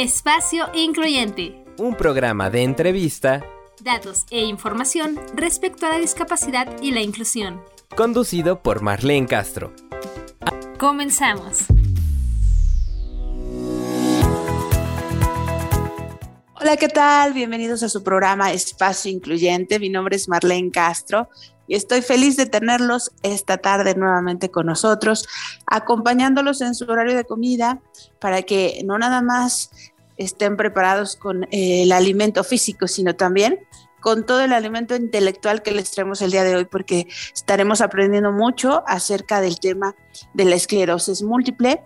Espacio Incluyente. Un programa de entrevista, datos e información respecto a la discapacidad y la inclusión. Conducido por Marlene Castro. Comenzamos. Hola, ¿qué tal? Bienvenidos a su programa Espacio Incluyente. Mi nombre es Marlene Castro y estoy feliz de tenerlos esta tarde nuevamente con nosotros, acompañándolos en su horario de comida para que no nada más estén preparados con eh, el alimento físico, sino también con todo el alimento intelectual que les traemos el día de hoy, porque estaremos aprendiendo mucho acerca del tema de la esclerosis múltiple.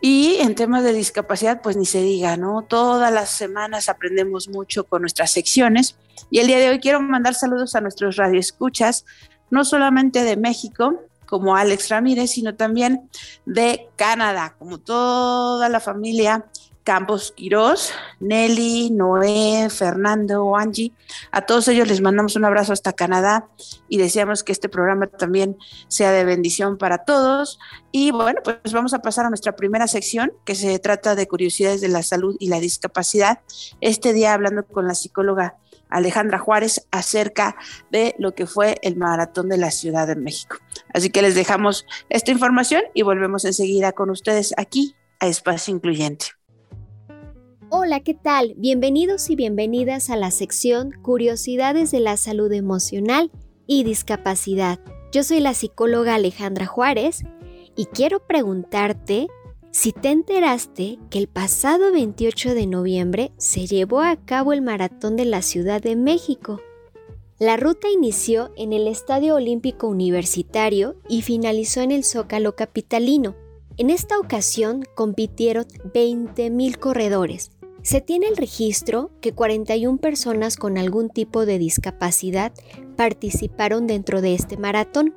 Y en temas de discapacidad, pues ni se diga, ¿no? Todas las semanas aprendemos mucho con nuestras secciones. Y el día de hoy quiero mandar saludos a nuestros radioescuchas, no solamente de México, como Alex Ramírez, sino también de Canadá, como toda la familia Campos Quirós, Nelly, Noé, Fernando, Angie. A todos ellos les mandamos un abrazo hasta Canadá y deseamos que este programa también sea de bendición para todos. Y bueno, pues vamos a pasar a nuestra primera sección que se trata de curiosidades de la salud y la discapacidad. Este día hablando con la psicóloga Alejandra Juárez acerca de lo que fue el maratón de la Ciudad de México. Así que les dejamos esta información y volvemos enseguida con ustedes aquí a Espacio Incluyente. Hola, ¿qué tal? Bienvenidos y bienvenidas a la sección Curiosidades de la Salud Emocional y Discapacidad. Yo soy la psicóloga Alejandra Juárez y quiero preguntarte si te enteraste que el pasado 28 de noviembre se llevó a cabo el Maratón de la Ciudad de México. La ruta inició en el Estadio Olímpico Universitario y finalizó en el Zócalo Capitalino. En esta ocasión compitieron 20.000 corredores, se tiene el registro que 41 personas con algún tipo de discapacidad participaron dentro de este maratón.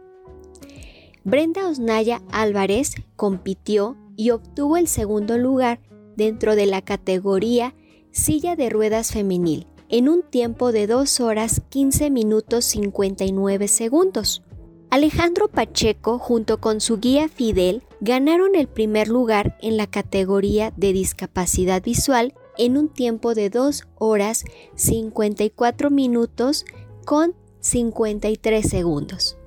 Brenda Osnaya Álvarez compitió y obtuvo el segundo lugar dentro de la categoría silla de ruedas femenil en un tiempo de 2 horas 15 minutos 59 segundos. Alejandro Pacheco junto con su guía Fidel ganaron el primer lugar en la categoría de discapacidad visual en un tiempo de 2 horas 54 minutos con 53 segundos.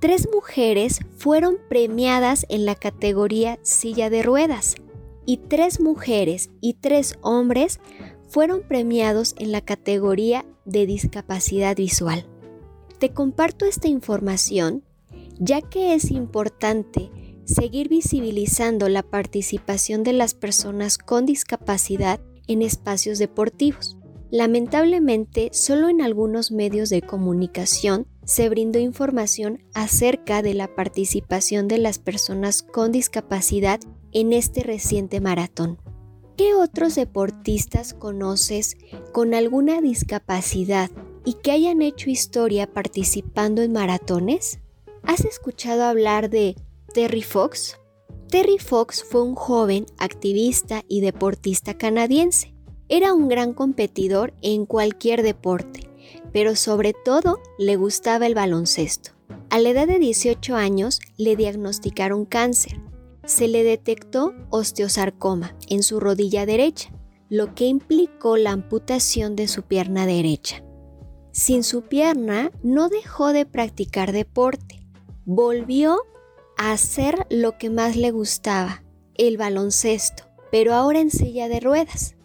Tres mujeres fueron premiadas en la categoría silla de ruedas y tres mujeres y tres hombres fueron premiados en la categoría de discapacidad visual. Te comparto esta información ya que es importante seguir visibilizando la participación de las personas con discapacidad en espacios deportivos. Lamentablemente, solo en algunos medios de comunicación se brindó información acerca de la participación de las personas con discapacidad en este reciente maratón. ¿Qué otros deportistas conoces con alguna discapacidad y que hayan hecho historia participando en maratones? ¿Has escuchado hablar de Terry Fox? Terry Fox fue un joven activista y deportista canadiense. Era un gran competidor en cualquier deporte, pero sobre todo le gustaba el baloncesto. A la edad de 18 años le diagnosticaron cáncer. Se le detectó osteosarcoma en su rodilla derecha, lo que implicó la amputación de su pierna derecha. Sin su pierna no dejó de practicar deporte. Volvió hacer lo que más le gustaba, el baloncesto, pero ahora en silla de ruedas.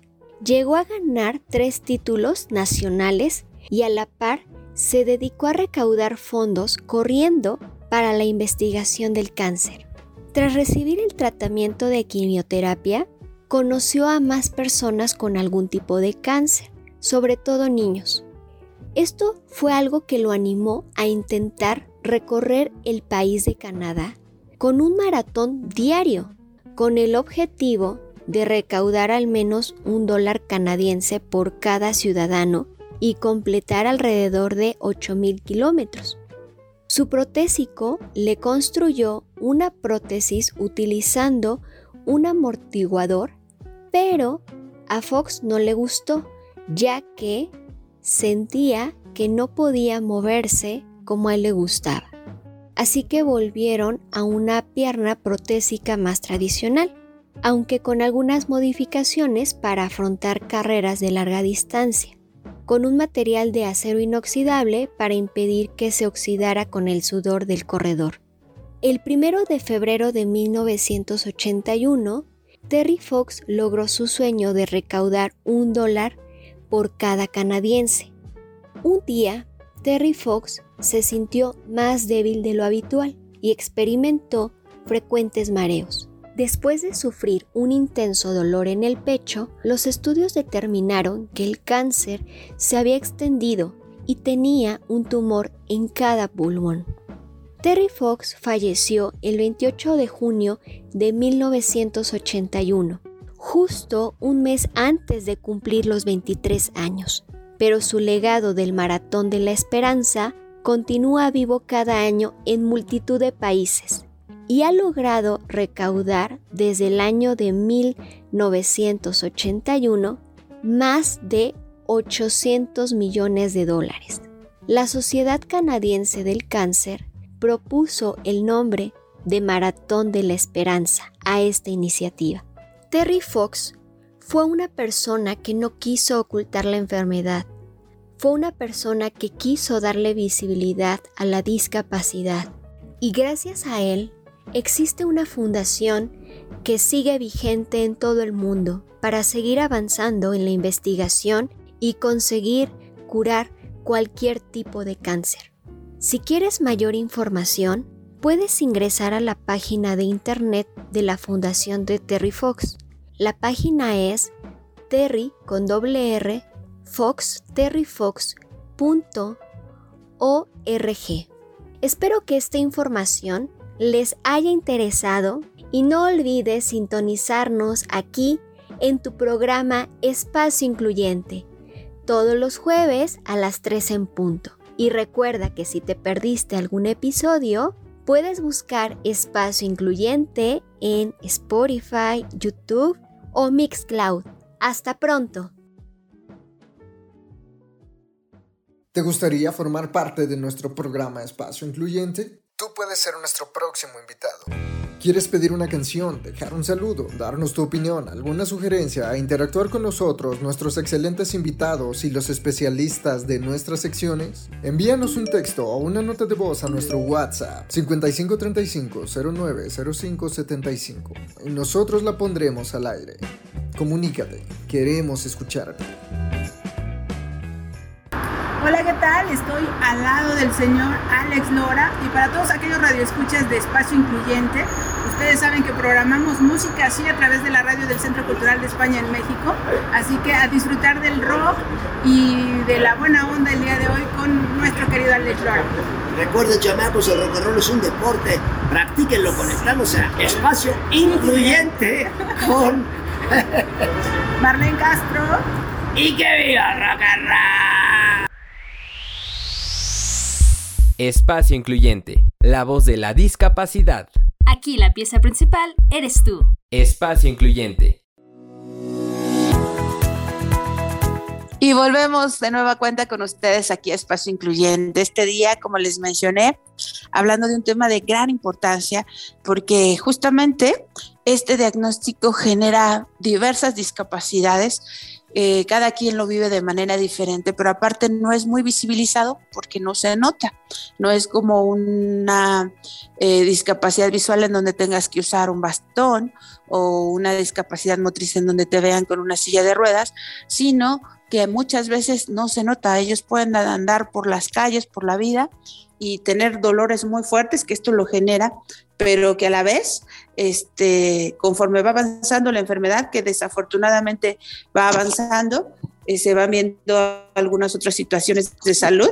Llegó a ganar tres títulos nacionales y a la par se dedicó a recaudar fondos corriendo para la investigación del cáncer. Tras recibir el tratamiento de quimioterapia, conoció a más personas con algún tipo de cáncer, sobre todo niños. Esto fue algo que lo animó a intentar recorrer el país de Canadá con un maratón diario, con el objetivo de recaudar al menos un dólar canadiense por cada ciudadano y completar alrededor de 8.000 kilómetros. Su protésico le construyó una prótesis utilizando un amortiguador, pero a Fox no le gustó, ya que sentía que no podía moverse como a él le gustaba así que volvieron a una pierna protésica más tradicional. aunque con algunas modificaciones para afrontar carreras de larga distancia, con un material de acero inoxidable para impedir que se oxidara con el sudor del corredor. El 1 de febrero de 1981, Terry Fox logró su sueño de recaudar un dólar por cada canadiense. Un día, Terry Fox se sintió más débil de lo habitual y experimentó frecuentes mareos. Después de sufrir un intenso dolor en el pecho, los estudios determinaron que el cáncer se había extendido y tenía un tumor en cada pulmón. Terry Fox falleció el 28 de junio de 1981, justo un mes antes de cumplir los 23 años, pero su legado del Maratón de la Esperanza continúa vivo cada año en multitud de países y ha logrado recaudar desde el año de 1981 más de 800 millones de dólares. La Sociedad Canadiense del Cáncer propuso el nombre de Maratón de la Esperanza a esta iniciativa. Terry Fox fue una persona que no quiso ocultar la enfermedad. Fue una persona que quiso darle visibilidad a la discapacidad. Y gracias a él, existe una fundación que sigue vigente en todo el mundo para seguir avanzando en la investigación y conseguir curar cualquier tipo de cáncer. Si quieres mayor información, puedes ingresar a la página de internet de la Fundación de Terry Fox. La página es terry con doble r fox Espero que esta información les haya interesado y no olvides sintonizarnos aquí en tu programa Espacio Incluyente, todos los jueves a las 3 en punto. Y recuerda que si te perdiste algún episodio, puedes buscar Espacio Incluyente en Spotify, YouTube o Mixcloud. Hasta pronto. ¿Te gustaría formar parte de nuestro programa Espacio Incluyente? Tú puedes ser nuestro próximo invitado. ¿Quieres pedir una canción, dejar un saludo, darnos tu opinión, alguna sugerencia e interactuar con nosotros, nuestros excelentes invitados y los especialistas de nuestras secciones? Envíanos un texto o una nota de voz a nuestro WhatsApp 5535-090575 y nosotros la pondremos al aire. Comunícate, queremos escucharte. Hola, ¿qué tal? Estoy al lado del señor Alex Lora y para todos aquellos radioescuchas de Espacio Incluyente, ustedes saben que programamos música así a través de la radio del Centro Cultural de España en México, así que a disfrutar del rock y de la buena onda el día de hoy con nuestro querido Alex Lora. Recuerden, chamacos, el rock and roll es un deporte, practíquenlo conectamos a Espacio Incluyente con Marlene Castro y que viva rock and roll. Espacio Incluyente, la voz de la discapacidad. Aquí la pieza principal eres tú. Espacio Incluyente. Y volvemos de nueva cuenta con ustedes aquí a Espacio Incluyente. Este día, como les mencioné, hablando de un tema de gran importancia, porque justamente este diagnóstico genera diversas discapacidades eh, cada quien lo vive de manera diferente, pero aparte no es muy visibilizado porque no se nota. No es como una eh, discapacidad visual en donde tengas que usar un bastón o una discapacidad motriz en donde te vean con una silla de ruedas, sino que muchas veces no se nota. Ellos pueden andar por las calles, por la vida y tener dolores muy fuertes, que esto lo genera, pero que a la vez, este, conforme va avanzando la enfermedad, que desafortunadamente va avanzando, eh, se van viendo algunas otras situaciones de salud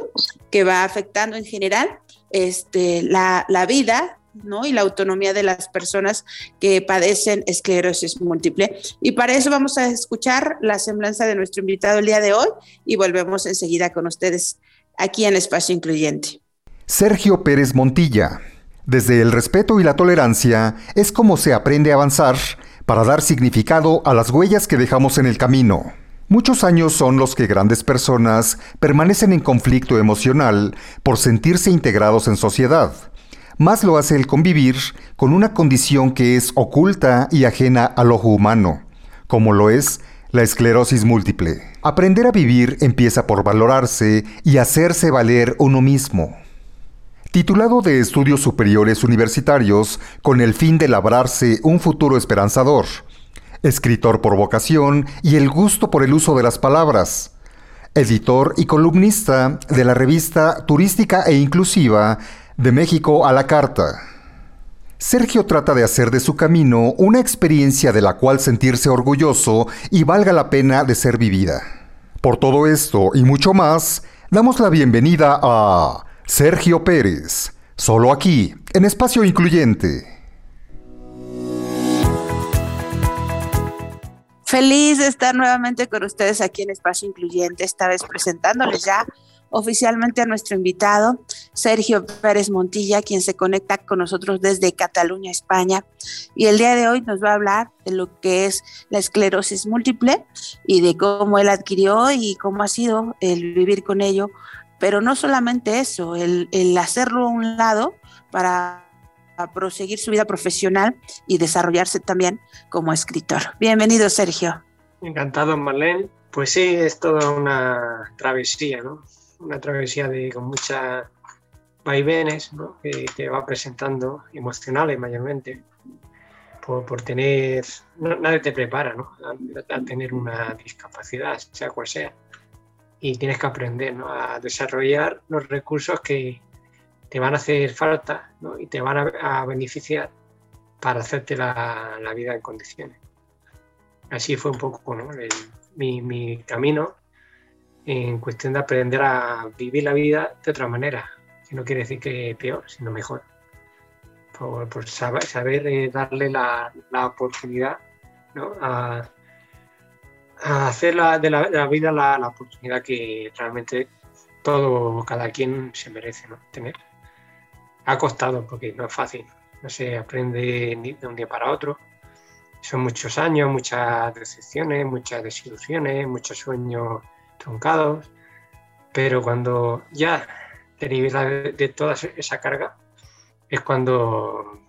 que va afectando en general este, la, la vida ¿no? y la autonomía de las personas que padecen esclerosis múltiple. Y para eso vamos a escuchar la semblanza de nuestro invitado el día de hoy y volvemos enseguida con ustedes aquí en Espacio Incluyente. Sergio Pérez Montilla. Desde el respeto y la tolerancia es como se aprende a avanzar para dar significado a las huellas que dejamos en el camino. Muchos años son los que grandes personas permanecen en conflicto emocional por sentirse integrados en sociedad. más lo hace el convivir con una condición que es oculta y ajena al ojo humano, como lo es la esclerosis múltiple. Aprender a vivir empieza por valorarse y hacerse valer uno mismo. Titulado de Estudios Superiores Universitarios con el fin de labrarse un futuro esperanzador, escritor por vocación y el gusto por el uso de las palabras, editor y columnista de la revista turística e inclusiva de México a la Carta. Sergio trata de hacer de su camino una experiencia de la cual sentirse orgulloso y valga la pena de ser vivida. Por todo esto y mucho más, damos la bienvenida a Sergio Pérez, solo aquí, en Espacio Incluyente. Feliz de estar nuevamente con ustedes aquí en Espacio Incluyente, esta vez presentándoles ya oficialmente a nuestro invitado, Sergio Pérez Montilla, quien se conecta con nosotros desde Cataluña, España. Y el día de hoy nos va a hablar de lo que es la esclerosis múltiple y de cómo él adquirió y cómo ha sido el vivir con ello pero no solamente eso, el, hacerlo a un lado para proseguir su vida profesional y desarrollarse también como escritor. Bienvenido, Sergio. Encantado, Marlene. Pues sí, es toda una travesía, ¿no? Una travesía de, con muchas vaivenes ¿no? que te va presentando, emocionales mayormente, por, por tener, nadie te prepara ¿no? a tener una discapacidad, sea cual sea y tienes que aprender a desarrollar los recursos que te van a hacer falta y te van a, beneficiar para hacerte la, vida en condiciones. Así fue un poco mi, camino en cuestión de aprender a vivir la vida de otra manera, que no quiere decir que peor, sino mejor. Por, saber, eh, darle la, oportunidad a, hacer de, la, vida la, oportunidad que realmente todo, cada quien se merece ¿no? tener. Ha costado porque no es fácil, no se aprende de un día para otro. Son muchos años, muchas decepciones, muchas desilusiones, muchos sueños truncados, pero cuando ya te liberas de, toda esa carga, es cuando,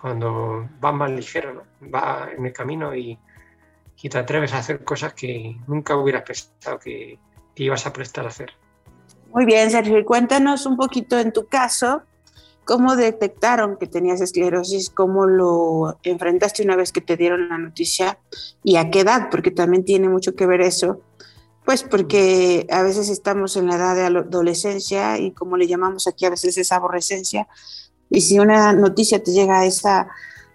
cuando vas más ligero, ¿no? vas en el camino y, y te atreves a hacer cosas que nunca hubieras pensado que te ibas a prestar a hacer. Muy bien, Sergio, cuéntanos un poquito en tu caso, cómo detectaron que tenías esclerosis, cómo lo enfrentaste una vez que te dieron la noticia y a qué edad, porque también tiene mucho que ver eso, pues porque a veces estamos en la edad de adolescencia y como le llamamos aquí a veces es aborrecencia, y si una noticia te llega a esa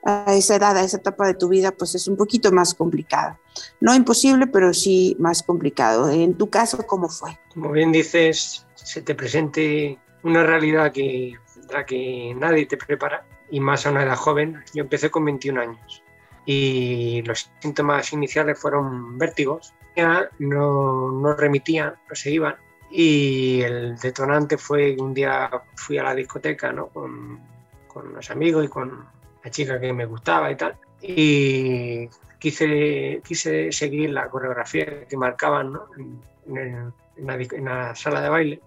a esa edad, a esa etapa de tu vida, pues es un poquito más complicado. No imposible, pero sí más complicado. En tu caso, ¿cómo fue? Como bien dices, se te presente una realidad que, la que nadie te prepara, y más a una edad joven. Yo empecé con 21 años y los síntomas iniciales fueron vértigos, no, no remitían, no se iban. Y el detonante fue un día fui a la discoteca ¿no? con, con los amigos y con chica que me gustaba y tal. Y quise, quise seguir la coreografía que marcaban en, la, sala de baile.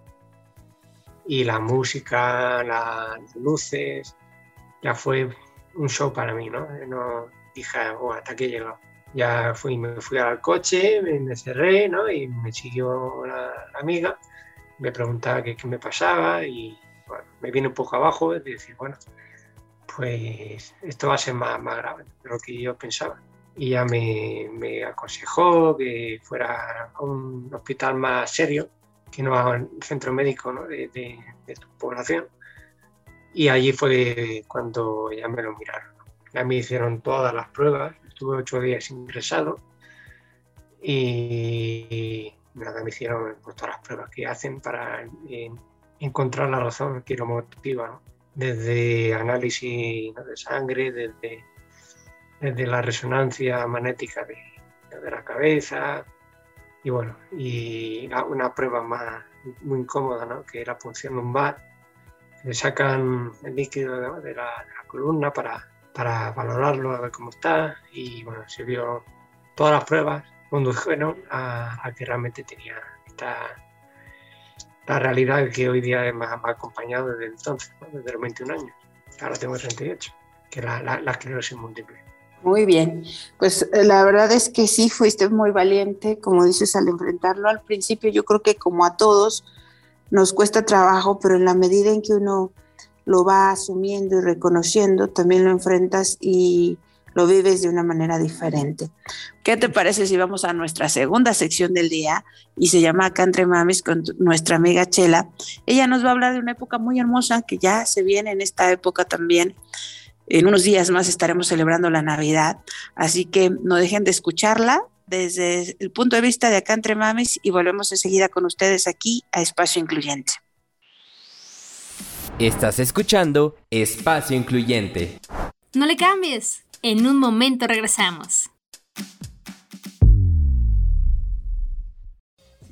Y la música, las luces, ya fue un show para mí, ¿no? no dije, oh, hasta aquí he llegado. Ya fui, me fui al coche, me, cerré, ¿no? Y me siguió la, amiga, me preguntaba qué, qué, me pasaba y me vine un poco abajo y decir, bueno, pues esto va a ser más, más grave de lo que yo pensaba. Y ya me, me aconsejó que fuera a un hospital más serio, que no a un centro médico de, de, tu población. Y allí fue cuando ya me lo miraron. Ya me hicieron todas las pruebas, estuve ocho días ingresado y nada, me hicieron pues, todas las pruebas que hacen para encontrar la razón que lo motiva. ¿no? Desde análisis de sangre, desde, desde, la resonancia magnética de, la cabeza, y bueno, y una prueba más muy incómoda, ¿no? que era punción lumbar. Le sacan el líquido de, la, columna para, para valorarlo, a ver cómo está, y bueno, se vio todas las pruebas condujeron a que realmente tenía esta la realidad que hoy día me ha acompañado desde entonces, desde los 21 años. ahora tengo 38, que es la, la, múltiple. Muy bien, pues eh, la verdad es que sí, fuiste muy valiente, como dices, al enfrentarlo al principio, yo creo que como a todos nos cuesta trabajo, pero en la medida en que uno lo va asumiendo y reconociendo, también lo enfrentas y lo vives de una manera diferente. ¿Qué te parece si vamos a nuestra segunda sección del día y se llama Acá entre Mamis con nuestra amiga Chela? Ella nos va a hablar de una época muy hermosa que ya se viene en esta época también. En unos días más estaremos celebrando la Navidad, así que no dejen de escucharla desde el punto de vista de Acá entre Mamis y volvemos enseguida con ustedes aquí a Espacio Incluyente. Estás escuchando Espacio Incluyente. No le cambies. En un momento regresamos.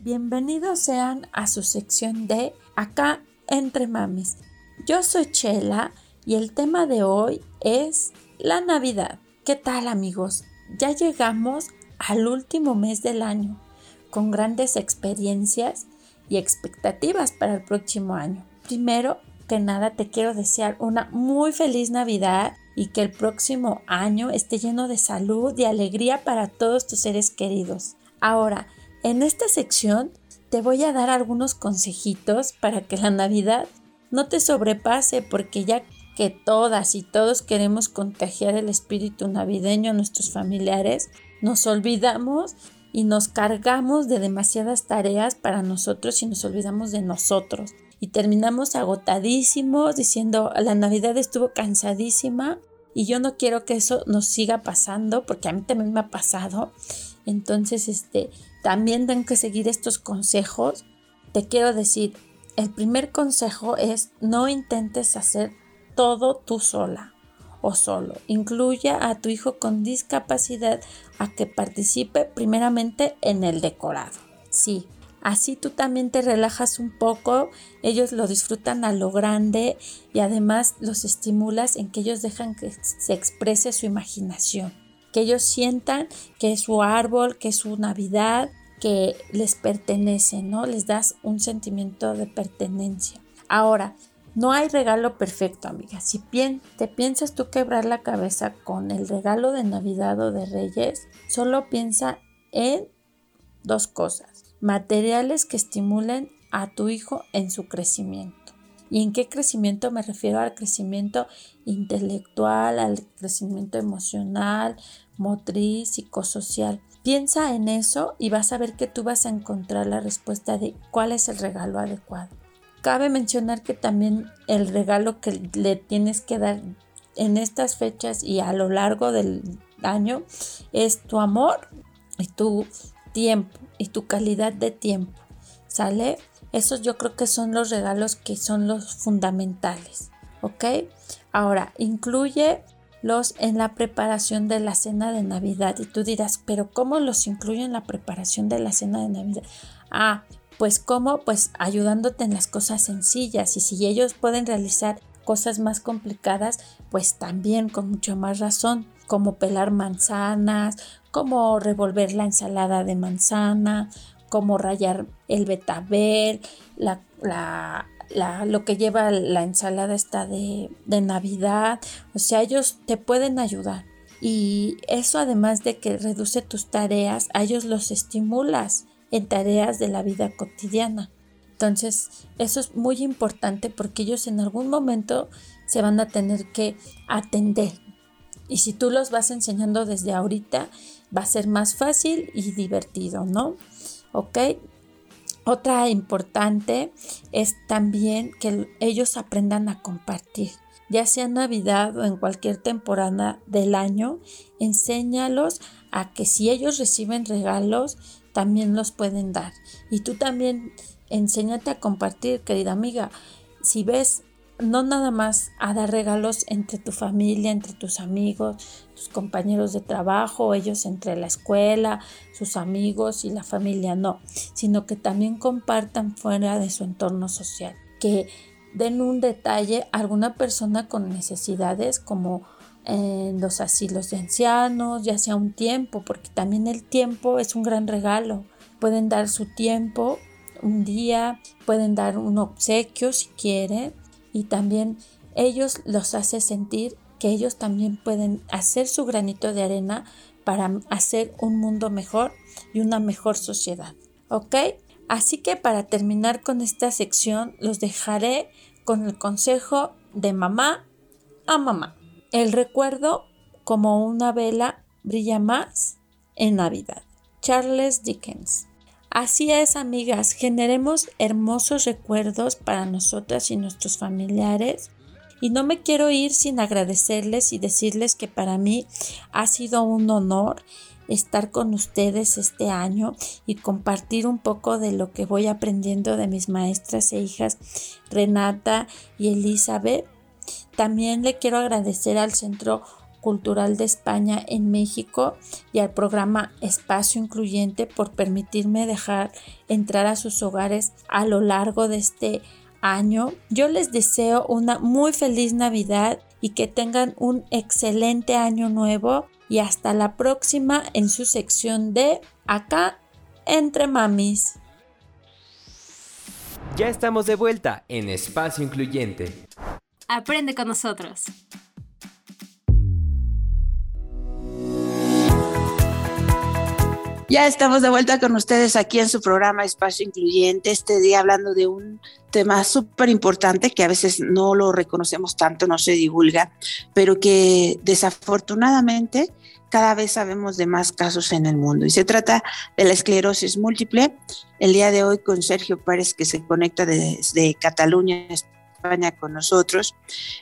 Bienvenidos sean a su sección de Acá entre mamis. Yo soy Chela y el tema de hoy es la Navidad. ¿Qué tal amigos? Ya llegamos al último mes del año con grandes experiencias y expectativas para el próximo año. Primero que nada te quiero desear una muy feliz Navidad y que el próximo año esté lleno de salud y alegría para todos tus seres queridos. Ahora, en esta sección te voy a dar algunos consejitos para que la Navidad no te sobrepase porque ya que todas y todos queremos contagiar el espíritu navideño a nuestros familiares, nos olvidamos y nos cargamos de demasiadas tareas para nosotros y nos olvidamos de nosotros. Y terminamos agotadísimos diciendo la Navidad estuvo cansadísima y yo no quiero que eso nos siga pasando porque a mí también me ha pasado. Entonces, este, también tengo que seguir estos consejos. Te quiero decir, el primer consejo es no intentes hacer todo tú sola o solo. Incluya a tu hijo con discapacidad a que participe primeramente en el decorado. Sí, Así tú también te relajas un poco, ellos lo disfrutan a lo grande y además los estimulas en que ellos dejan que se exprese su imaginación, que ellos sientan que es su árbol, que es su Navidad, que les pertenece, ¿no? Les das un sentimiento de pertenencia. Ahora, no hay regalo perfecto, amiga. Si te piensas tú quebrar la cabeza con el regalo de Navidad o de Reyes, solo piensa en dos cosas materiales que estimulen a tu hijo en su crecimiento. ¿Y en qué crecimiento me refiero? Al crecimiento intelectual, al crecimiento emocional, motriz, psicosocial. Piensa en eso y vas a ver que tú vas a encontrar la respuesta de cuál es el regalo adecuado. Cabe mencionar que también el regalo que le tienes que dar en estas fechas y a lo largo del año es tu amor y tu tiempo y tu calidad de tiempo. ¿Sale? Esos yo creo que son los regalos que son los fundamentales. ¿Ok? Ahora, incluye los en la preparación de la cena de Navidad. Y tú dirás, pero ¿cómo los incluyo en la preparación de la cena de Navidad? Ah, pues cómo, pues ayudándote en las cosas sencillas. Y si ellos pueden realizar cosas más complicadas, pues también con mucha más razón, como pelar manzanas, como revolver la ensalada de manzana, como rayar el betabel, la, lo que lleva la ensalada esta de, de Navidad. O sea, ellos te pueden ayudar. Y eso además de que reduce tus tareas, a ellos los estimulas en tareas de la vida cotidiana. Entonces, eso es muy importante porque ellos en algún momento se van a tener que atender. Y si tú los vas enseñando desde ahorita, va a ser más fácil y divertido, ¿no? ¿Ok? Otra importante es también que ellos aprendan a compartir. Ya sea Navidad o en cualquier temporada del año, enséñalos a que si ellos reciben regalos, también los pueden dar. Y tú también enséñate a compartir, querida amiga. Si ves no nada más a dar regalos entre tu familia, entre tus amigos, tus compañeros de trabajo, ellos entre la escuela, sus amigos y la familia, no, sino que también compartan fuera de su entorno social, que den un detalle a alguna persona con necesidades como en los asilos de ancianos, ya sea un tiempo, porque también el tiempo es un gran regalo. Pueden dar su tiempo un día, pueden dar un obsequio si quieren, y también ellos los hace sentir que ellos también pueden hacer su granito de arena para hacer un mundo mejor y una mejor sociedad. ¿Ok? Así que para terminar con esta sección, los dejaré con el consejo de mamá a mamá. El recuerdo como una vela brilla más en Navidad. Charles Dickens. Así es, amigas, generemos hermosos recuerdos para nosotras y nuestros familiares. Y no me quiero ir sin agradecerles y decirles que para mí ha sido un honor estar con ustedes este año y compartir un poco de lo que voy aprendiendo de mis maestras e hijas Renata y Elizabeth. También le quiero agradecer al Centro Cultural de España en México y al programa Espacio Incluyente por permitirme dejar entrar a sus hogares a lo largo de este año. Yo les deseo una muy feliz Navidad y que tengan un excelente año nuevo y hasta la próxima en su sección de Acá entre mamis. Ya estamos de vuelta en Espacio Incluyente. Aprende con nosotros. Ya estamos de vuelta con ustedes aquí en su programa Espacio Incluyente, este día hablando de un tema súper importante que a veces no lo reconocemos tanto, no se divulga, pero que desafortunadamente cada vez sabemos de más casos en el mundo. Y se trata de la esclerosis múltiple. El día de hoy con Sergio Pérez, que se conecta desde Cataluña, España, con nosotros,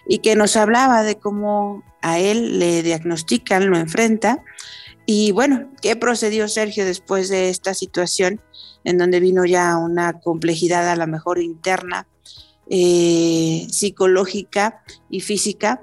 y que nos hablaba de cómo a él le diagnostican, lo enfrenta y bueno, ¿qué procedió Sergio después de esta situación en donde vino ya una complejidad a la mejor interna, eh, psicológica y física?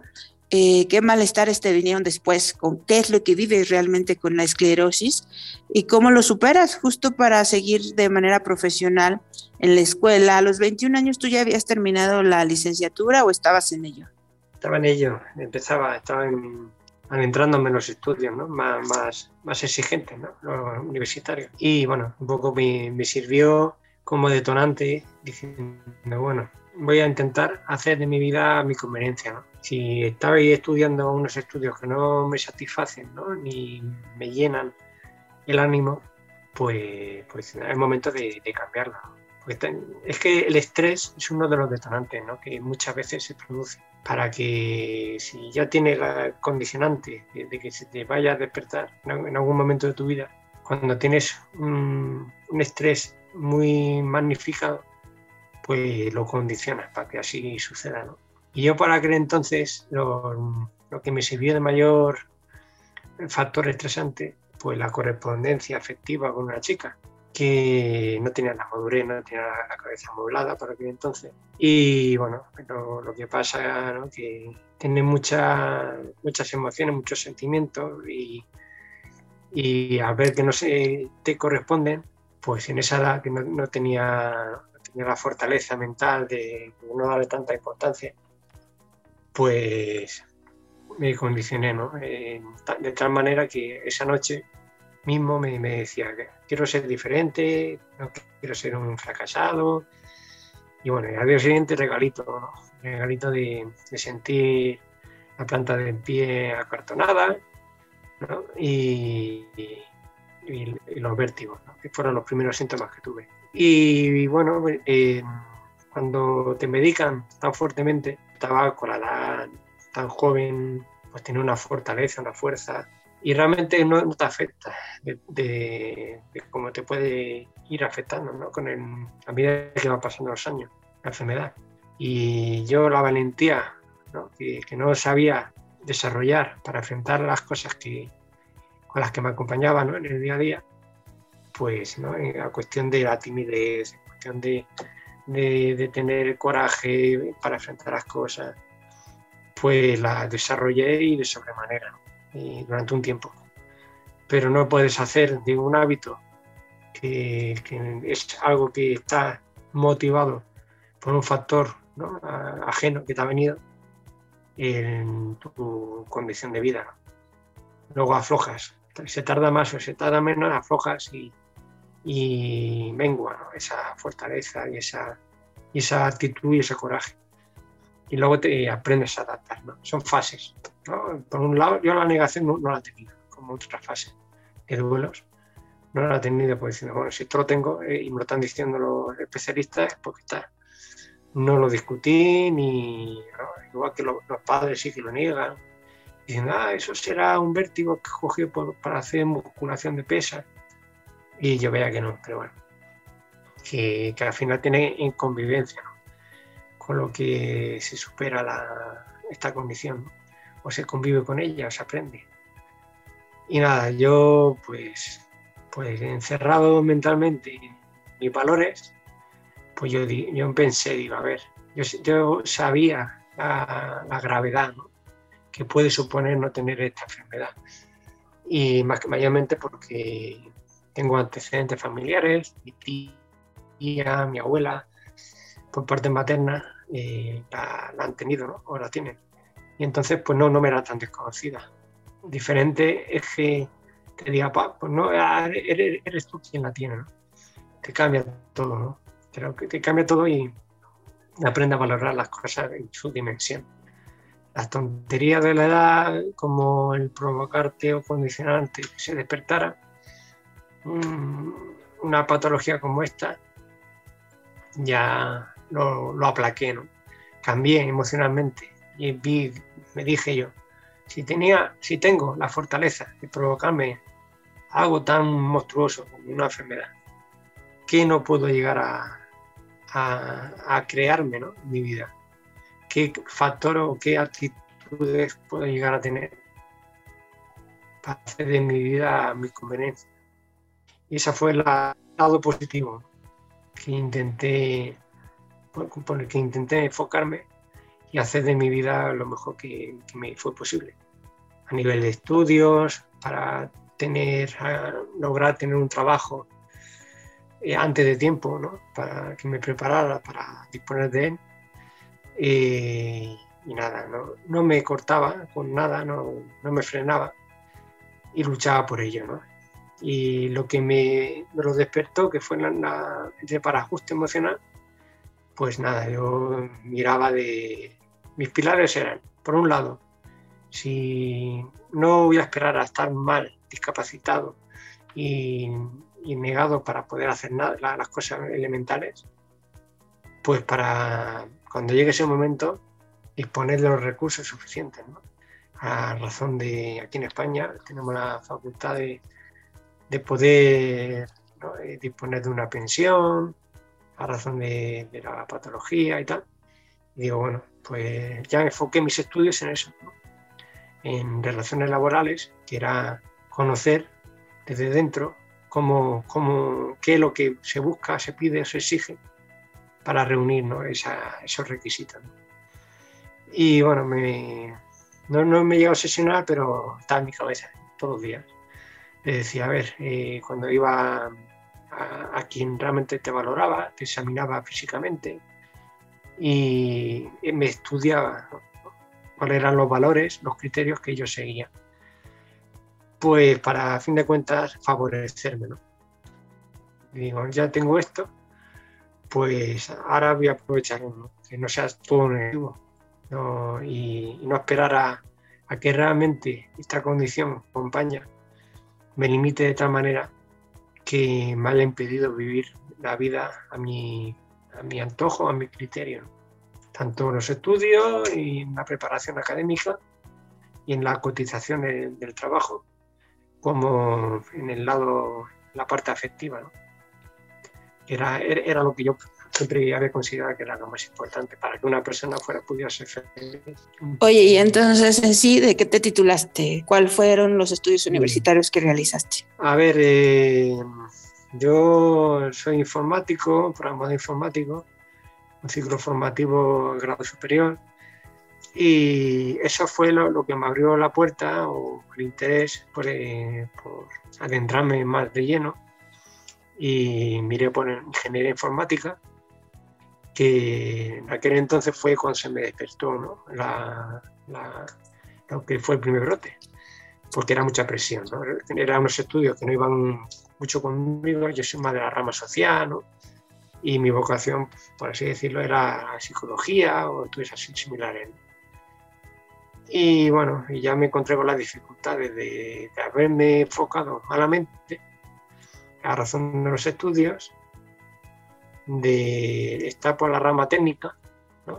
Eh, ¿Qué malestares te vinieron después? ¿Con qué es lo que vives realmente con la esclerosis? ¿Y cómo lo superas justo para seguir de manera profesional en la escuela? ¿A los 21 años tú ya habías terminado la licenciatura o estabas en ello? Estaba en ello, empezaba, estaba en entrando en los estudios más, más, exigentes, los universitarios. Y bueno, un poco me, sirvió como detonante diciendo, bueno, voy a intentar hacer de mi vida mi conveniencia. Si estaba estudiando unos estudios que no me satisfacen ¿no? ni me llenan el ánimo, pues, pues es momento de, de cambiarlo. es que el estrés es uno de los detonantes que muchas veces se produce para que si ya tienes la condicionante de, que se te vaya a despertar en algún momento de tu vida, cuando tienes un, estrés muy magnificado, pues lo condicionas para que así suceda. ¿no? Y yo para aquel entonces lo, lo que me sirvió de mayor factor estresante, pues la correspondencia afectiva con una chica que no tenía la madurez, no tenía la cabeza amueblada para aquel entonces. Y bueno, pero lo que pasa es que tiene muchas emociones, muchos sentimientos y, y a ver que no se te corresponden, pues en esa edad que no, tenía, tenía la fortaleza mental de no darle tanta importancia, pues me condicioné, ¿no? Eh, de tal manera que esa noche mismo me, decía que quiero ser diferente, no quiero ser un fracasado. Y bueno, al día siguiente regalito, regalito de, sentir la planta de pie acartonada y, los vértigos, que fueron los primeros síntomas que tuve. Y, bueno, eh, cuando te medican tan fuertemente, estaba con la edad tan joven, pues tiene una fortaleza, una fuerza y realmente no, te afecta de, cómo te puede ir afectando ¿no? con el, a medida que van pasando los años, la enfermedad. Y yo la valentía Que, no sabía desarrollar para enfrentar las cosas que, con las que me acompañaban en el día a día, pues ¿no? en la cuestión de la timidez, en cuestión de, de, tener coraje para enfrentar las cosas, pues la desarrollé y de sobremanera durante un tiempo. Pero no puedes hacer de un hábito que, es algo que está motivado por un factor ajeno que te ha venido en tu condición de vida. Luego aflojas, se tarda más o se tarda menos, aflojas y, y mengua esa fortaleza y esa, esa actitud y ese coraje. y luego te aprendes a adaptar. Son fases, Por un lado, yo la negación no, la he tenido, como otra fase de duelos. No la he tenido, pues diciendo, bueno, si esto lo tengo eh, y me lo están diciendo los especialistas, es porque está. No lo discutí, ni igual que los padres sí que lo niegan. Dicen, ah, eso será un vértigo que cogió para hacer musculación de pesas. Y yo veía que no, pero bueno, que, que al final tiene en convivencia, ¿no? con lo que se supera esta condición, o se convive con ella, o se aprende. Y nada, yo pues, pues encerrado mentalmente en mis valores, pues yo, yo pensé, digo, a ver, yo, yo sabía la, gravedad que puede suponer no tener esta enfermedad. Y más que mayormente porque tengo antecedentes familiares, mi tía, mi abuela, por parte materna, eh, la, han tenido ¿no? o la tienen. Y entonces, pues no, no me era tan desconocida. Diferente es que te diga, pues no, ah, eres, tú quien la tiene, ¿no? Te cambia todo, ¿no? Creo que te cambia todo y aprende a valorar las cosas en su dimensión. Las tonterías de la edad, como el provocarte o condicionarte que se despertara, una patología como esta, ya lo, aplaqué, ¿no? Cambié emocionalmente y vi, me dije yo, si, tenía, si tengo la fortaleza de provocarme algo tan monstruoso como una enfermedad, ¿qué no puedo llegar a, a, crearme ¿no? en mi vida? ¿Qué factor o qué actitudes puedo llegar a tener para hacer de mi vida mi conveniencia? Y ese fue el lado positivo que intenté por, el que intenté enfocarme y hacer de mi vida lo mejor que, me fue posible. A nivel de estudios, para tener, lograr tener un trabajo eh, antes de tiempo, ¿no? para que me preparara para disponer de él. Eh, y nada, no, no, me cortaba con nada, no, no, me frenaba y luchaba por ello. ¿no? Y lo que me, me lo despertó, que fue la, la, el ajuste emocional, pues nada, yo miraba de... Mis pilares eran, por un lado, si no voy a esperar a estar mal, discapacitado y, negado para poder hacer nada, las cosas elementales, pues para cuando llegue ese momento disponer de los recursos suficientes. ¿no? A razón de aquí en España tenemos la facultad de, poder eh, disponer de una pensión, a razón de, la patología y tal. Y digo, bueno, pues ya enfoqué mis estudios en eso, en relaciones laborales, que era conocer desde dentro cómo, cómo, qué es lo que se busca, se pide se exige para reunir esos requisitos. Y bueno, me, no, no me llegó a obsesionar, pero estaba en mi cabeza todos los días. Le decía, a ver, eh, cuando iba a, quien realmente te valoraba, te examinaba físicamente y, me estudiaba cuáles eran los valores, los criterios que yo seguía. Pues para, a fin de cuentas, favorecerme. ¿no? digo, ya tengo esto, pues ahora voy a aprovecharlo, que no sea todo negativo y, no esperar a, que realmente esta condición acompaña me limite de tal manera que me haya impedido vivir la vida a mi, a mi antojo, a mi criterio, tanto en los estudios y en la preparación académica y en la cotización del trabajo, como en el lado, la parte afectiva. Era, era lo que yo siempre había considerado que era lo más importante para que una persona fuera pudiera ser feliz. Oye, y entonces en sí, ¿de qué te titulaste? ¿Cuáles fueron los estudios universitarios que realizaste? A ver, eh, yo soy informático, programador informático, un ciclo formativo grado superior, y eso fue lo, que me abrió la puerta o el interés por, eh, adentrarme más de lleno y miré por ingeniería informática que en aquel entonces fue cuando se me despertó ¿no? lo que fue el primer brote, porque era mucha presión. Eran unos estudios que no iban mucho conmigo, yo soy más de la rama social, ¿no? y mi vocación, por así decirlo, era psicología o estudios así similares. Y bueno, y ya me encontré con las dificultades de, haberme enfocado malamente a razón de los estudios, de estar por la rama técnica,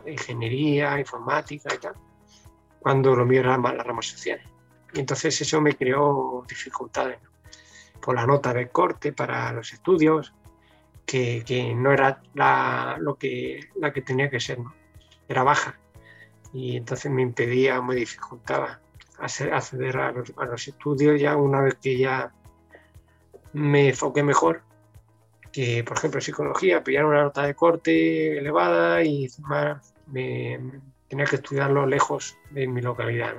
ingeniería, informática y tal, cuando lo mío era la rama social. Y entonces eso me creó dificultades por la nota del corte para los estudios, que, que no era la, lo que, la que tenía que ser, era baja. Y entonces me impedía, me dificultaba acceder a los, estudios ya una vez que ya me enfoqué mejor que, por ejemplo, psicología, pillar una nota de corte elevada y encima me, tenía que estudiarlo lejos de mi localidad.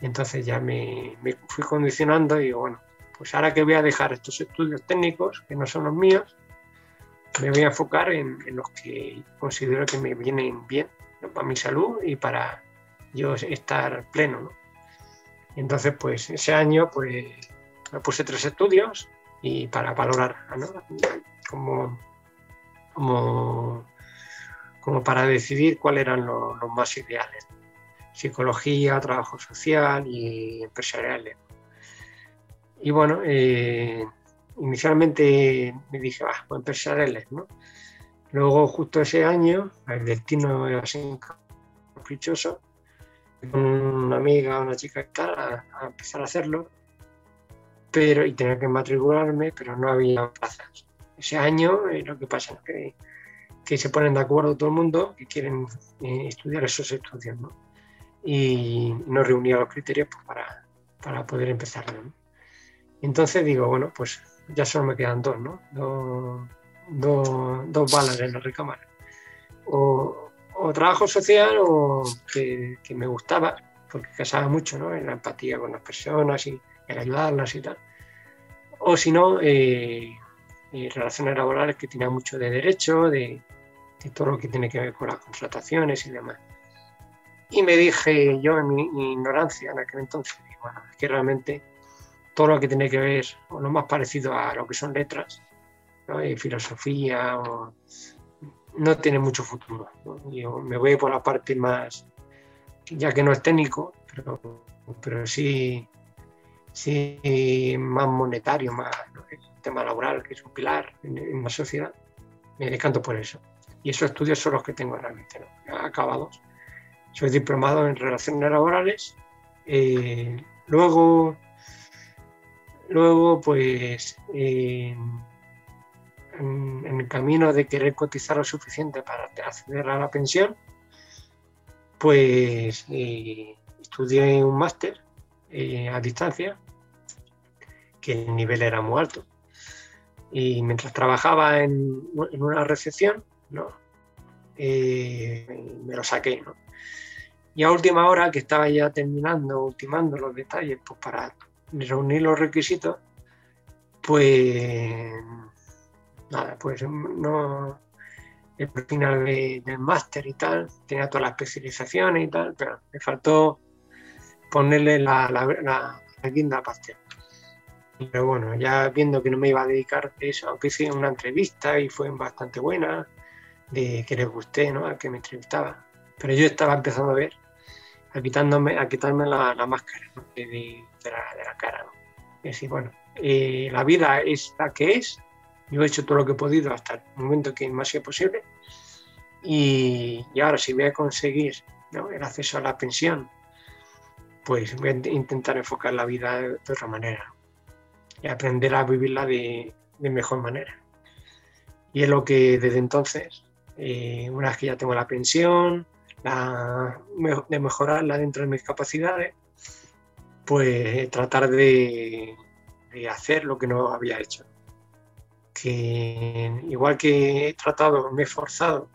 Entonces ya me, me, fui condicionando y bueno, pues ahora que voy a dejar estos estudios técnicos, que no son los míos, me voy a enfocar en, los que considero que me vienen bien para mi salud y para yo estar pleno. ¿no? Entonces, pues ese año pues me puse tres estudios y para valorar como, como, para decidir cuáles eran los, más ideales. Psicología, trabajo social y empresariales. Y bueno, eh, inicialmente me dije, va, voy a empezar el ¿no? Luego, justo ese año, el destino era así caprichoso, con una amiga, una chica y tal, a, empezar a hacerlo, pero, y tenía que matricularme, pero no había plazas. Ese año, eh, lo que pasa es que, que, se ponen de acuerdo todo el mundo que quieren eh, estudiar esos estudios, ¿no? Y no reunía los criterios pues, para, para poder empezar. ¿no? Entonces digo, bueno, pues ya solo me quedan dos, ¿no? Dos, balas en la recámara. O, trabajo social o que, me gustaba, porque casaba mucho, ¿no? En la empatía con las personas y en ayudarlas y tal. O si no, eh, eh, relaciones laborales que tenía mucho de derecho, de, todo lo que tiene que ver con las contrataciones y demás. Y me dije yo en mi ignorancia en aquel entonces, que realmente todo lo que tiene que ver, o lo más parecido a lo que son letras, y filosofía, no tiene mucho futuro. Yo me voy por la parte más, ya que no es técnico, pero, pero sí, sí más monetario, más el tema laboral, que es un pilar en, la sociedad. Me decanto por eso. Y esos estudios son los que tengo realmente acabados. Soy diplomado en relaciones laborales. Eh, luego Luego, pues, en, el camino de querer cotizar lo suficiente para acceder a la pensión, pues eh, estudié un máster eh, a distancia, que el nivel era muy alto. Y mientras trabajaba en, una recepción, ¿no? Eh, me lo saqué. ¿no? Y a última hora, que estaba ya terminando, ultimando los detalles pues, para reunir los requisitos, pues nada, pues no el final del máster y tal, tenía todas las especializaciones y tal, pero me faltó ponerle la, la, la, guinda pastel. Pero bueno, ya viendo que no me iba a dedicar a eso, aunque hice una entrevista y fue bastante buena, de que les gusté, ¿no? A que me entrevistaba. Pero yo estaba empezando a ver, a, quitándome, a quitarme la, máscara de, de la, cara. ¿no? Es decir, bueno, eh, la vida es la que es, yo he hecho todo lo que he podido hasta el momento que más sea posible, y, y ahora si voy a conseguir el acceso a la pensión, pues voy a intentar enfocar la vida de, otra manera y aprender a vivirla de, de, mejor manera. Y es lo que desde entonces, eh, una vez que ya tengo la pensión, de mejorarla dentro de mis capacidades, pues tratar de, hacer lo que no había hecho. Que igual que he tratado, me he forzado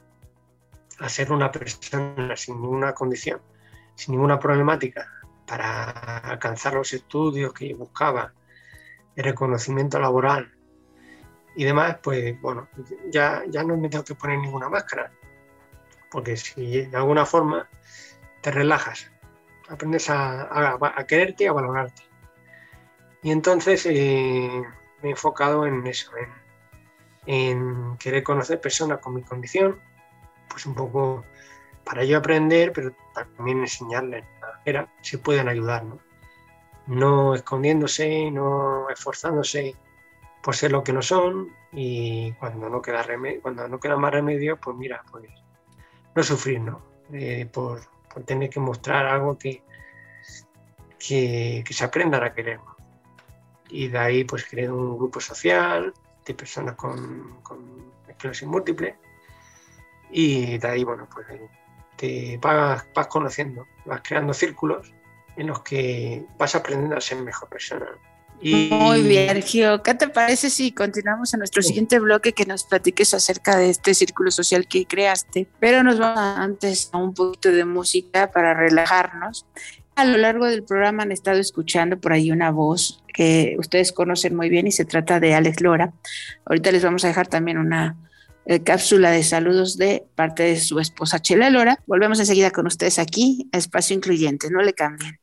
a ser una persona sin ninguna condición, sin ninguna problemática, para alcanzar los estudios que buscaba, el reconocimiento laboral y demás, pues bueno, ya, ya no me tengo que poner ninguna máscara, porque si de alguna forma te relajas, aprendes a, quererte y a valorarte. Y entonces eh, me he enfocado en eso, en querer conocer personas con mi condición, pues un poco para yo aprender, pero también enseñarles a si pueden ayudar, ¿no? no escondiéndose, no esforzándose por ser lo que no son y cuando no queda remedio, cuando no queda más remedio, pues mira, pues no sufrir, ¿no? Eh, por, tener que mostrar algo que, que, se aprenda a querer. Y de ahí pues crear un grupo social de personas con, con esclerosis múltiple y de ahí, bueno, pues te vas, vas conociendo, vas creando círculos en los que vas aprendiendo a ser mejor persona. Y... Muy bien, Gio. ¿Qué te parece si continuamos en nuestro siguiente bloque que nos platiques acerca de este círculo social que creaste? Pero nos vamos antes a un poquito de música para relajarnos. A lo largo del programa han estado escuchando por ahí una voz que ustedes conocen muy bien y se trata de Alex Lora. Ahorita les vamos a dejar también una eh, cápsula de saludos de parte de su esposa Chela Lora. Volvemos enseguida con ustedes aquí a Espacio Incluyente. No le cambien.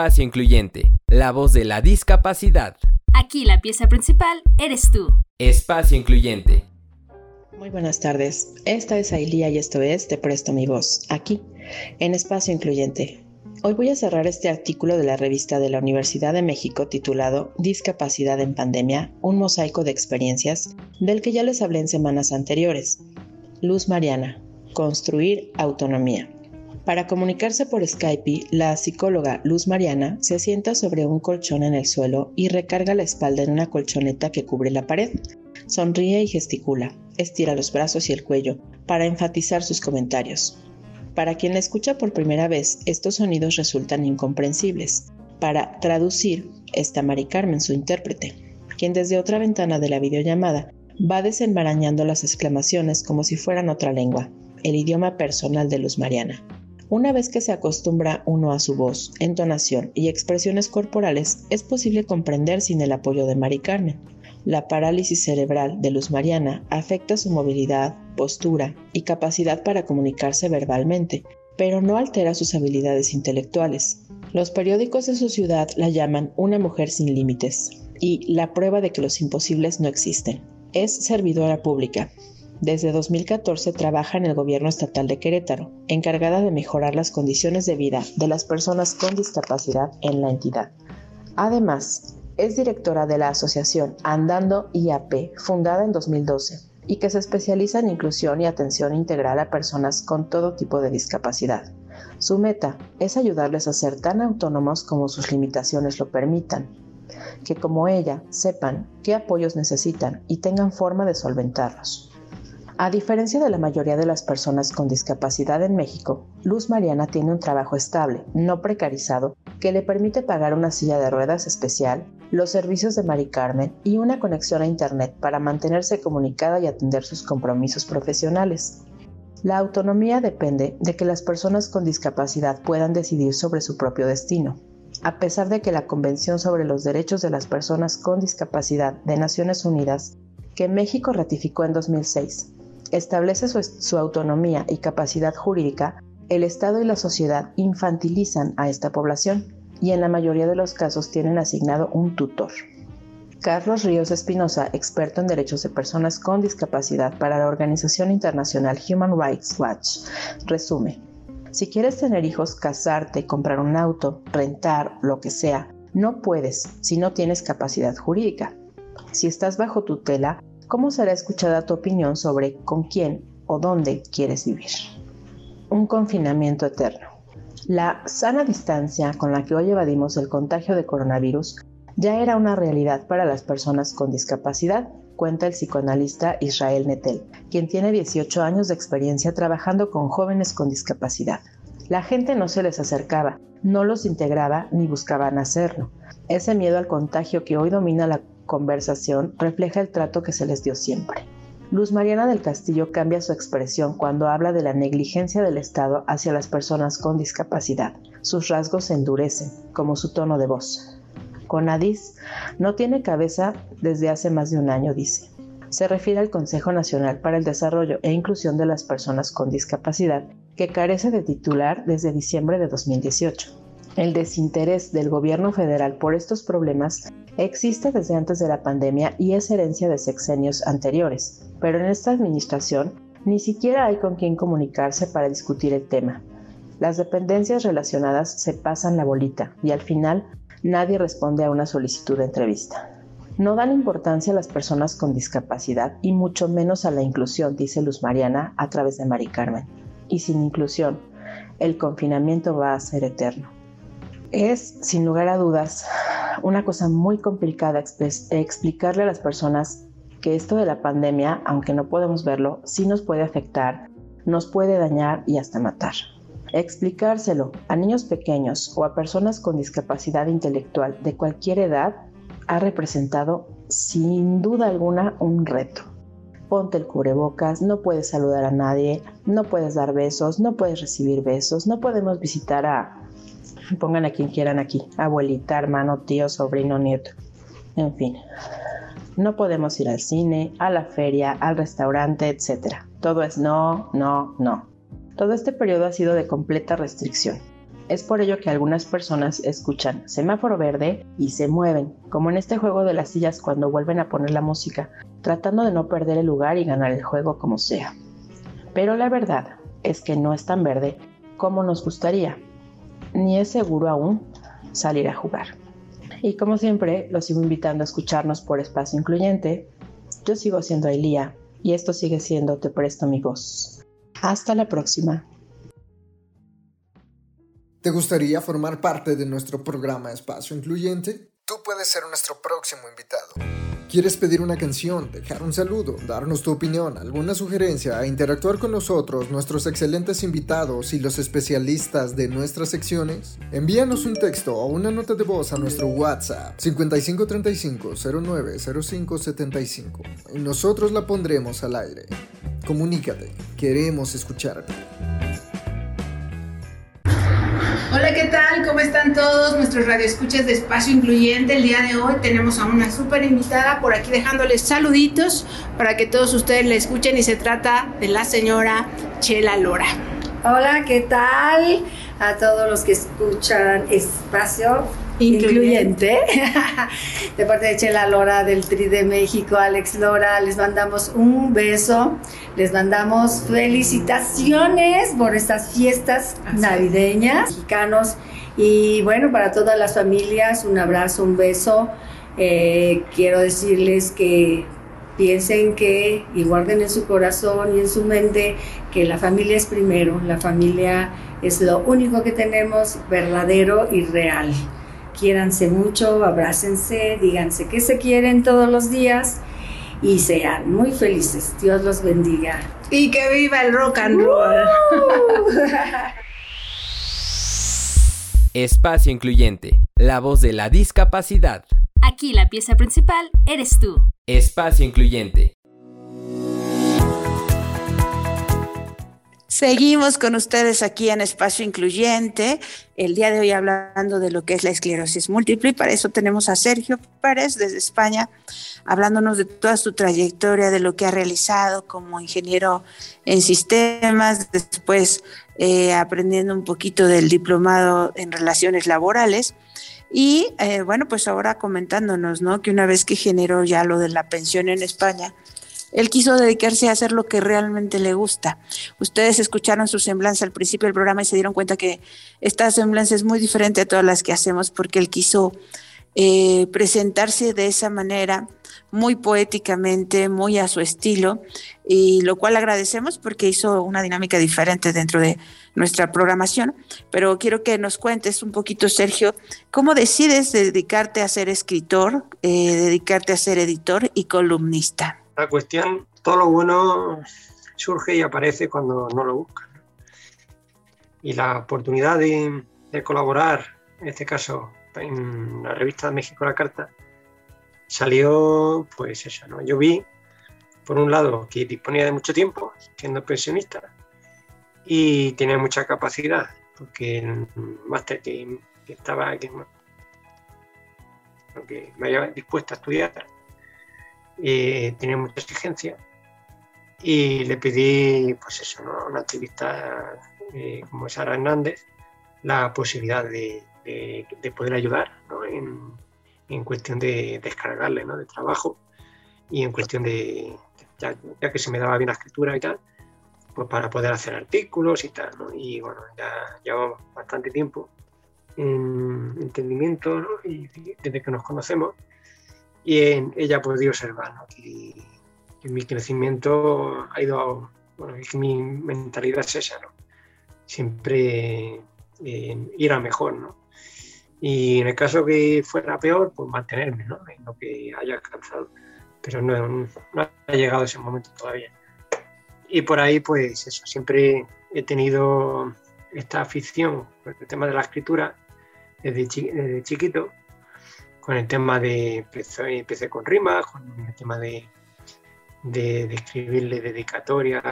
Espacio Incluyente, la voz de la discapacidad. Aquí la pieza principal eres tú. Espacio Incluyente. Muy buenas tardes. Esta es Ailía y esto es Te Presto mi voz, aquí, en Espacio Incluyente. Hoy voy a cerrar este artículo de la revista de la Universidad de México titulado Discapacidad en Pandemia, un mosaico de experiencias, del que ya les hablé en semanas anteriores. Luz Mariana, Construir Autonomía. Para comunicarse por Skype, la psicóloga Luz Mariana se sienta sobre un colchón en el suelo y recarga la espalda en una colchoneta que cubre la pared. Sonríe y gesticula, estira los brazos y el cuello para enfatizar sus comentarios. Para quien la escucha por primera vez, estos sonidos resultan incomprensibles. Para traducir, está Mari Carmen, su intérprete, quien desde otra ventana de la videollamada va desenmarañando las exclamaciones como si fueran otra lengua, el idioma personal de Luz Mariana. Una vez que se acostumbra uno a su voz, entonación y expresiones corporales, es posible comprender sin el apoyo de Mari Carmen. La parálisis cerebral de Luz Mariana afecta su movilidad, postura y capacidad para comunicarse verbalmente, pero no altera sus habilidades intelectuales. Los periódicos de su ciudad la llaman una mujer sin límites y la prueba de que los imposibles no existen. Es servidora pública, desde 2014 trabaja en el gobierno estatal de Querétaro, encargada de mejorar las condiciones de vida de las personas con discapacidad en la entidad. Además, es directora de la asociación Andando IAP, fundada en 2012, y que se especializa en inclusión y atención integral a personas con todo tipo de discapacidad. Su meta es ayudarles a ser tan autónomos como sus limitaciones lo permitan, que como ella sepan qué apoyos necesitan y tengan forma de solventarlos. A diferencia de la mayoría de las personas con discapacidad en México, Luz Mariana tiene un trabajo estable, no precarizado, que le permite pagar una silla de ruedas especial, los servicios de Mari Carmen y una conexión a Internet para mantenerse comunicada y atender sus compromisos profesionales. La autonomía depende de que las personas con discapacidad puedan decidir sobre su propio destino. A pesar de que la Convención sobre los Derechos de las Personas con Discapacidad de Naciones Unidas, que México ratificó en 2006, establece su, autonomía y capacidad jurídica, el Estado y la sociedad infantilizan a esta población y en la mayoría de los casos tienen asignado un tutor. Carlos Ríos Espinosa, experto en derechos de personas con discapacidad para la organización internacional Human Rights Watch, resume, si quieres tener hijos, casarte, comprar un auto, rentar, lo que sea, no puedes si no tienes capacidad jurídica. Si estás bajo tutela, ¿cómo será escuchada tu opinión sobre con quién o dónde quieres vivir? Un confinamiento eterno. La sana distancia con la que hoy evadimos el contagio de coronavirus ya era una realidad para las personas con discapacidad, cuenta el psicoanalista Israel Netel, quien tiene 18 años de experiencia trabajando con jóvenes con discapacidad. La gente no se les acercaba, no los integraba ni buscaban hacerlo. Ese miedo al contagio que hoy domina la conversación refleja el trato que se les dio siempre. Luz Mariana del Castillo cambia su expresión cuando habla de la negligencia del Estado hacia las personas con discapacidad. Sus rasgos se endurecen, como su tono de voz. Conadis no tiene cabeza desde hace más de un año, dice. Se refiere al Consejo Nacional para el Desarrollo e Inclusión de las Personas con Discapacidad, que carece de titular desde diciembre de 2018. El desinterés del gobierno federal por estos problemas existe desde antes de la pandemia y es herencia de sexenios anteriores, pero en esta administración ni siquiera hay con quién comunicarse para discutir el tema. Las dependencias relacionadas se pasan la bolita y al final nadie responde a una solicitud de entrevista. No dan importancia a las personas con discapacidad y mucho menos a la inclusión, dice Luz Mariana a través de Mari Carmen. Y sin inclusión, el confinamiento va a ser eterno. Es, sin lugar a dudas, una cosa muy complicada explicarle a las personas que esto de la pandemia, aunque no podemos verlo, sí nos puede afectar, nos puede dañar y hasta matar. Explicárselo a niños pequeños o a personas con discapacidad intelectual de cualquier edad ha representado sin duda alguna un reto. Ponte el cubrebocas, no puedes saludar a nadie, no puedes dar besos, no puedes recibir besos, no podemos visitar a Pongan a quien quieran aquí, abuelita, hermano, tío, sobrino, nieto. En fin, no podemos ir al cine, a la feria, al restaurante, etc. Todo es no, no, no. Todo este periodo ha sido de completa restricción. Es por ello que algunas personas escuchan semáforo verde y se mueven, como en este juego de las sillas cuando vuelven a poner la música, tratando de no perder el lugar y ganar el juego como sea. Pero la verdad es que no es tan verde como nos gustaría, ni es seguro aún salir a jugar. Y como siempre, los sigo invitando a escucharnos por Espacio Incluyente. Yo sigo siendo Ailía y esto sigue siendo Te Presto mi voz. Hasta la próxima. ¿Te gustaría formar parte de nuestro programa Espacio Incluyente? Tú puedes ser nuestro próximo invitado. ¿Quieres pedir una canción, dejar un saludo, darnos tu opinión, alguna sugerencia e interactuar con nosotros, nuestros excelentes invitados y los especialistas de nuestras secciones? Envíanos un texto o una nota de voz a nuestro WhatsApp 5535 090575 y nosotros la pondremos al aire. Comunícate, queremos escucharte. Hola, ¿qué tal? ¿Cómo están todos nuestros radioescuchas de Espacio Incluyente? El día de hoy tenemos a una súper invitada por aquí dejándoles saluditos para que todos ustedes la escuchen y se trata de la señora Chela Lora. Hola, ¿qué tal? A todos los que escuchan Espacio Incluyente. De parte de Chela Lora del Tri de México, Alex Lora, les mandamos un beso, les mandamos felicitaciones por estas fiestas navideñas mexicanos y bueno, para todas las familias, un abrazo, un beso. Eh, quiero decirles que piensen que y guarden en su corazón y en su mente que la familia es primero, la familia es lo único que tenemos verdadero y real quiéranse mucho, abrácense, díganse que se quieren todos los días y sean muy felices. Dios los bendiga. Y que viva el rock and roll. Espacio Incluyente, la voz de la discapacidad. Aquí la pieza principal eres tú. Espacio Incluyente. Seguimos con ustedes aquí en Espacio Incluyente, el día de hoy hablando de lo que es la esclerosis múltiple y para eso tenemos a Sergio Pérez desde España hablándonos de toda su trayectoria, de lo que ha realizado como ingeniero en sistemas, después eh, aprendiendo un poquito del diplomado en relaciones laborales y eh, bueno, pues ahora comentándonos, ¿no? Que una vez que generó ya lo de la pensión en España, él quiso dedicarse a hacer lo que realmente le gusta. Ustedes escucharon su semblanza al principio del programa y se dieron cuenta que esta semblanza es muy diferente a todas las que hacemos porque él quiso eh, presentarse de esa manera, muy poéticamente, muy a su estilo, y lo cual agradecemos porque hizo una dinámica diferente dentro de nuestra programación. Pero quiero que nos cuentes un poquito, Sergio, cómo decides dedicarte a ser escritor, eh, dedicarte a ser editor y columnista la cuestión, todo lo bueno surge y aparece cuando no lo buscas. Y la oportunidad de, colaborar, en este caso en la revista México La Carta, salió pues eso, ¿no? Yo vi, por un lado, que disponía de mucho tiempo, siendo pensionista, y tenía mucha capacidad, porque el máster que, estaba, que me había dispuesto a estudiar, y tenía mucha exigencia y le pedí, pues eso, a una activista eh, como Sara Hernández, la posibilidad de, poder ayudar en, cuestión de descargarle ¿no? de trabajo y en cuestión de, ya, que se me daba bien la escritura y tal, pues para poder hacer artículos y tal. Y bueno, ya llevamos bastante tiempo en entendimiento y desde que nos conocemos y en ella he podido observar que, mi crecimiento ha ido, bueno, que mi mentalidad es esa, ¿no? siempre eh, ir a mejor, ¿no? Y en el caso que fuera peor, pues mantenerme, ¿no? En lo que haya alcanzado. Pero no, no ha llegado ese momento todavía. Y por ahí, pues eso, siempre he tenido esta afición por el tema de la escritura desde chiquito con el tema de empecé, con rimas, con el tema de, de, escribirle dedicatorias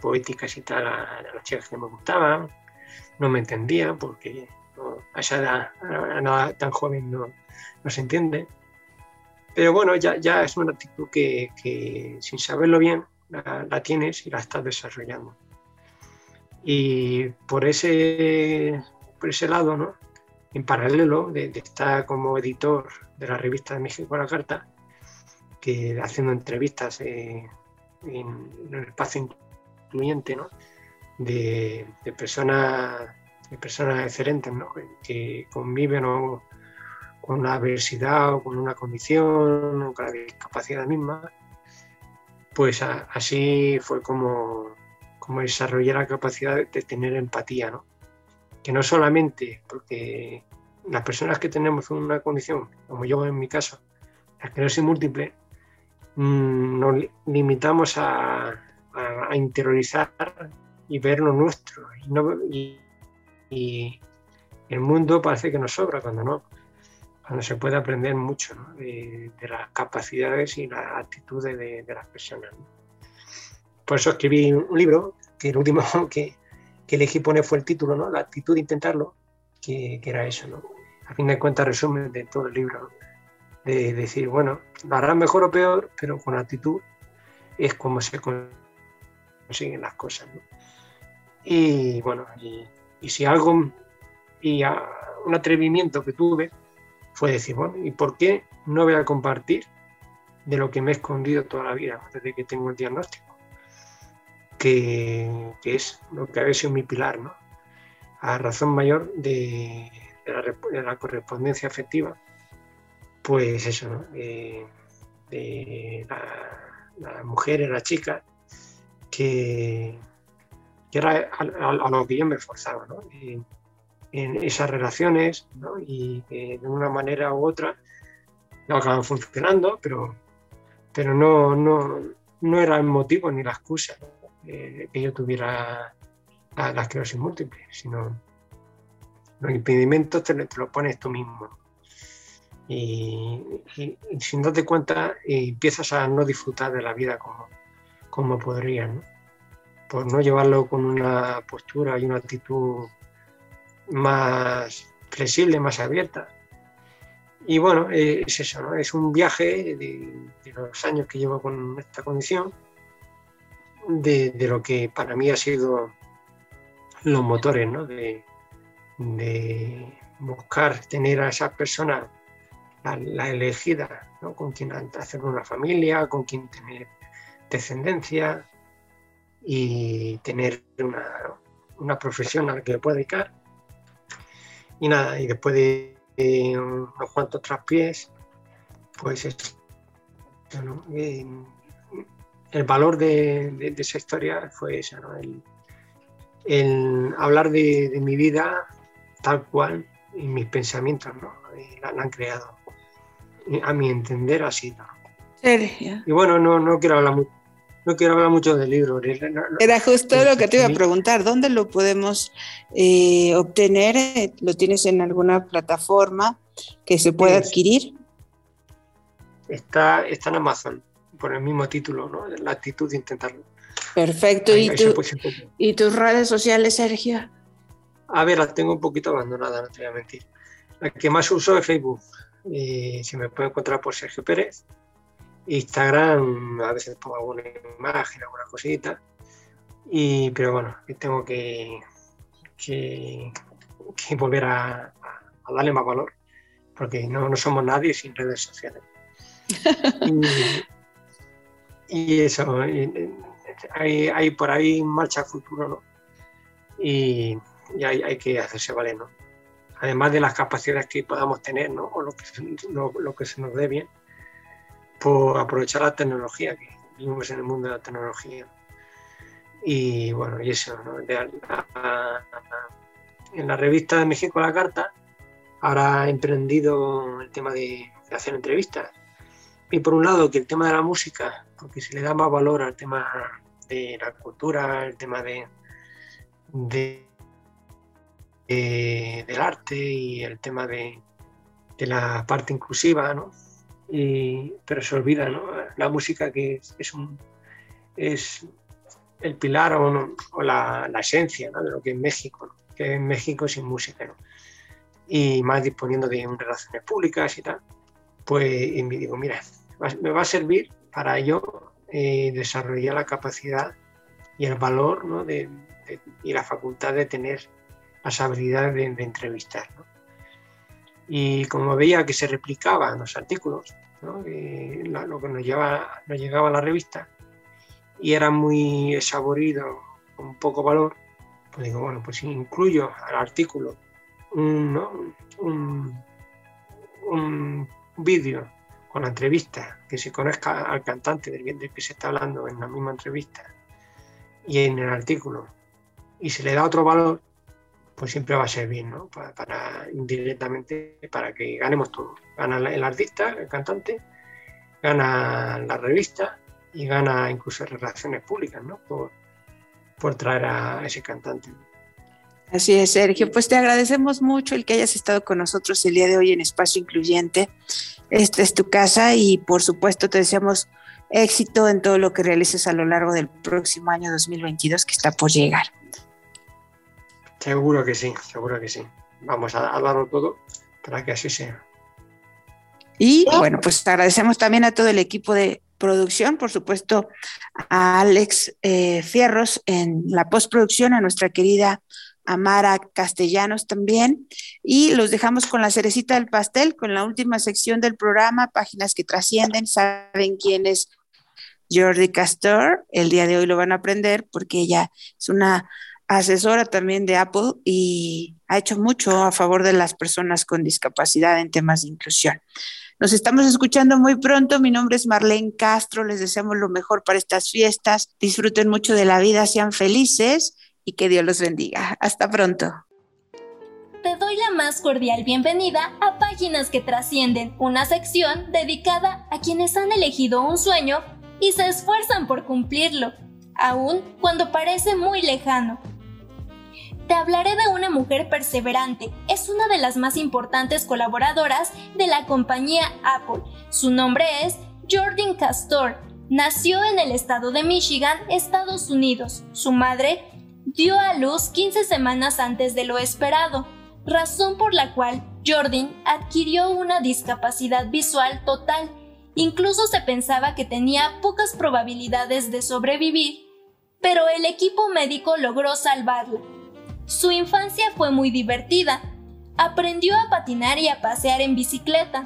poéticas y tal a, las chicas que me gustaban. No me entendían porque a esa edad, a nada tan joven, no, no, se entiende. Pero bueno, ya, ya es una actitud que, que sin saberlo bien la, la, tienes y la estás desarrollando. Y por ese, por ese lado, ¿no? En paralelo de, estar como editor de la revista de México a la Carta, que haciendo entrevistas en, el espacio incluyente ¿no? de, personas de personas excelentes ¿no? que conviven con una adversidad o con una condición o con la discapacidad misma, pues así fue como, como desarrollé la capacidad de, tener empatía, ¿no? Que no solamente porque las personas que tenemos una condición, como yo en mi caso, la esclerosis múltiple, mm, nos limitamos a, interiorizar y ver lo nuestro. Y, el mundo parece que nos sobra cuando no cuando se puede aprender mucho de, las capacidades y las actitudes de, las personas. Por eso escribí un libro, que el último que, que elegí poner fue el título, ¿no? La actitud de intentarlo, que, era eso. ¿no? A fin de cuentas, resumen de todo el libro. De decir, bueno, lo harán mejor o peor, pero con actitud es como se consiguen las cosas. Y bueno, y si algo, y un atrevimiento que tuve, fue decir, bueno, ¿y por qué no voy a compartir de lo que me he escondido toda la vida desde que tengo el diagnóstico? Que, es lo que ha sido mi pilar, ¿no? A razón mayor de, la, correspondencia afectiva, pues eso, ¿no? de la, mujer, la chica, que, era a, lo que yo me esforzaba, ¿no? en esas relaciones y de una manera u otra no acaban funcionando, pero, pero no, no, no era el motivo ni la excusa que yo tuviera la, esclerosis múltiple, sino los impedimentos te, te lo pones tú mismo. Y, sin darte cuenta empiezas a no disfrutar de la vida como, como podrías, por no llevarlo con una postura y una actitud más flexible, más abierta. Y bueno, es eso, ¿no? es un viaje de, los años que llevo con esta condición, de, lo que para mí ha sido los motores, ¿no? de, buscar tener a esa persona la, elegida, ¿no? con quien hacer una familia, con quien tener descendencia y tener una, una profesión a la que pueda dedicar y nada, y después de, unos cuantos traspiés, pues es, el valor de, esa historia fue ese, ¿no? el, hablar de, mi vida tal cual y mis pensamientos ¿no? la, han creado. A mi entender así. ¿no? Y bueno, no, no quiero hablar mucho no quiero hablar mucho del libro. Era justo lo que te iba a preguntar, ¿dónde lo podemos eh, obtener? ¿Lo tienes en alguna plataforma que se pueda adquirir? Está, está en Amazon, por el mismo título, ¿no? La actitud de intentarlo. Perfecto. ¿Y, ¿Y tus redes sociales, Sergio? A ver, las tengo un poquito abandonadas, no te voy a mentir. La que más uso es Facebook. Y se me puede encontrar por Sergio Pérez Instagram a veces pongo alguna imagen, alguna cosita. Y, pero bueno, tengo que, que, volver a, darle más valor, porque no, no somos nadie sin redes sociales. y, eso, hay, hay, por ahí marcha futuro, ¿no? Y, y hay, que hacerse valer, ¿no? Además de las capacidades que podamos tener, ¿no? O lo que, lo, que se nos dé bien por aprovechar la tecnología, que vivimos en el mundo de la tecnología. Y bueno, y eso, ¿no? en la revista de México La Carta, ahora he emprendido el tema de, hacer entrevistas. Y por un lado, que el tema de la música, porque se le da más valor al tema de la cultura, el tema de, de, del arte y el tema de, de la parte inclusiva, ¿no? pero se olvida la música que es, un, es el pilar o, la, esencia de lo que es México, que es México sin música. Y más disponiendo de relaciones públicas y tal, pues me digo, mira, me va a servir para yo eh, desarrollar la capacidad y el valor de, y la facultad de tener las habilidades de, entrevistar. Y como veía que se replicaban los artículos, lo que nos, lleva, nos llegaba a la revista, y era muy saborido, con poco valor, pues digo, bueno, pues incluyo al artículo un, un, vídeo con la entrevista, que se conozca al cantante del, del que se está hablando en la misma entrevista y en el artículo, y se le da otro valor, pues siempre va a ser bien, ¿no? Para, indirectamente, para que ganemos todo. Gana el artista, el cantante, gana la revista y gana incluso relaciones públicas, ¿no? Por, por traer a ese cantante. Así es, Sergio. Pues te agradecemos mucho el que hayas estado con nosotros el día de hoy en Espacio Incluyente. Esta es tu casa y por supuesto te deseamos éxito en todo lo que realices a lo largo del próximo año 2022 que está por llegar. Seguro que sí, seguro que sí. Vamos a, darlo todo para que así sea. Y bueno, pues agradecemos también a todo el equipo de producción, por supuesto, a Alex eh, Fierros en la postproducción, a nuestra querida Amara Castellanos también. Y los dejamos con la cerecita del pastel, con la última sección del programa, páginas que trascienden. Saben quién es Jordi Castor. El día de hoy lo van a aprender porque ella es una asesora también de Apple y ha hecho mucho a favor de las personas con discapacidad en temas de inclusión. Nos estamos escuchando muy pronto. Mi nombre es Marlene Castro. Les deseamos lo mejor para estas fiestas. Disfruten mucho de la vida, sean felices que Dios los bendiga. Hasta pronto. Te doy la más cordial bienvenida a Páginas que Trascienden, una sección dedicada a quienes han elegido un sueño y se esfuerzan por cumplirlo, aun cuando parece muy lejano. Te hablaré de una mujer perseverante, es una de las más importantes colaboradoras de la compañía Apple. Su nombre es Jordan Castor. Nació en el estado de Michigan, Estados Unidos. Su madre dio a luz 15 semanas antes de lo esperado, razón por la cual Jordan adquirió una discapacidad visual total. Incluso se pensaba que tenía pocas probabilidades de sobrevivir, pero el equipo médico logró salvarla. Su infancia fue muy divertida. Aprendió a patinar y a pasear en bicicleta.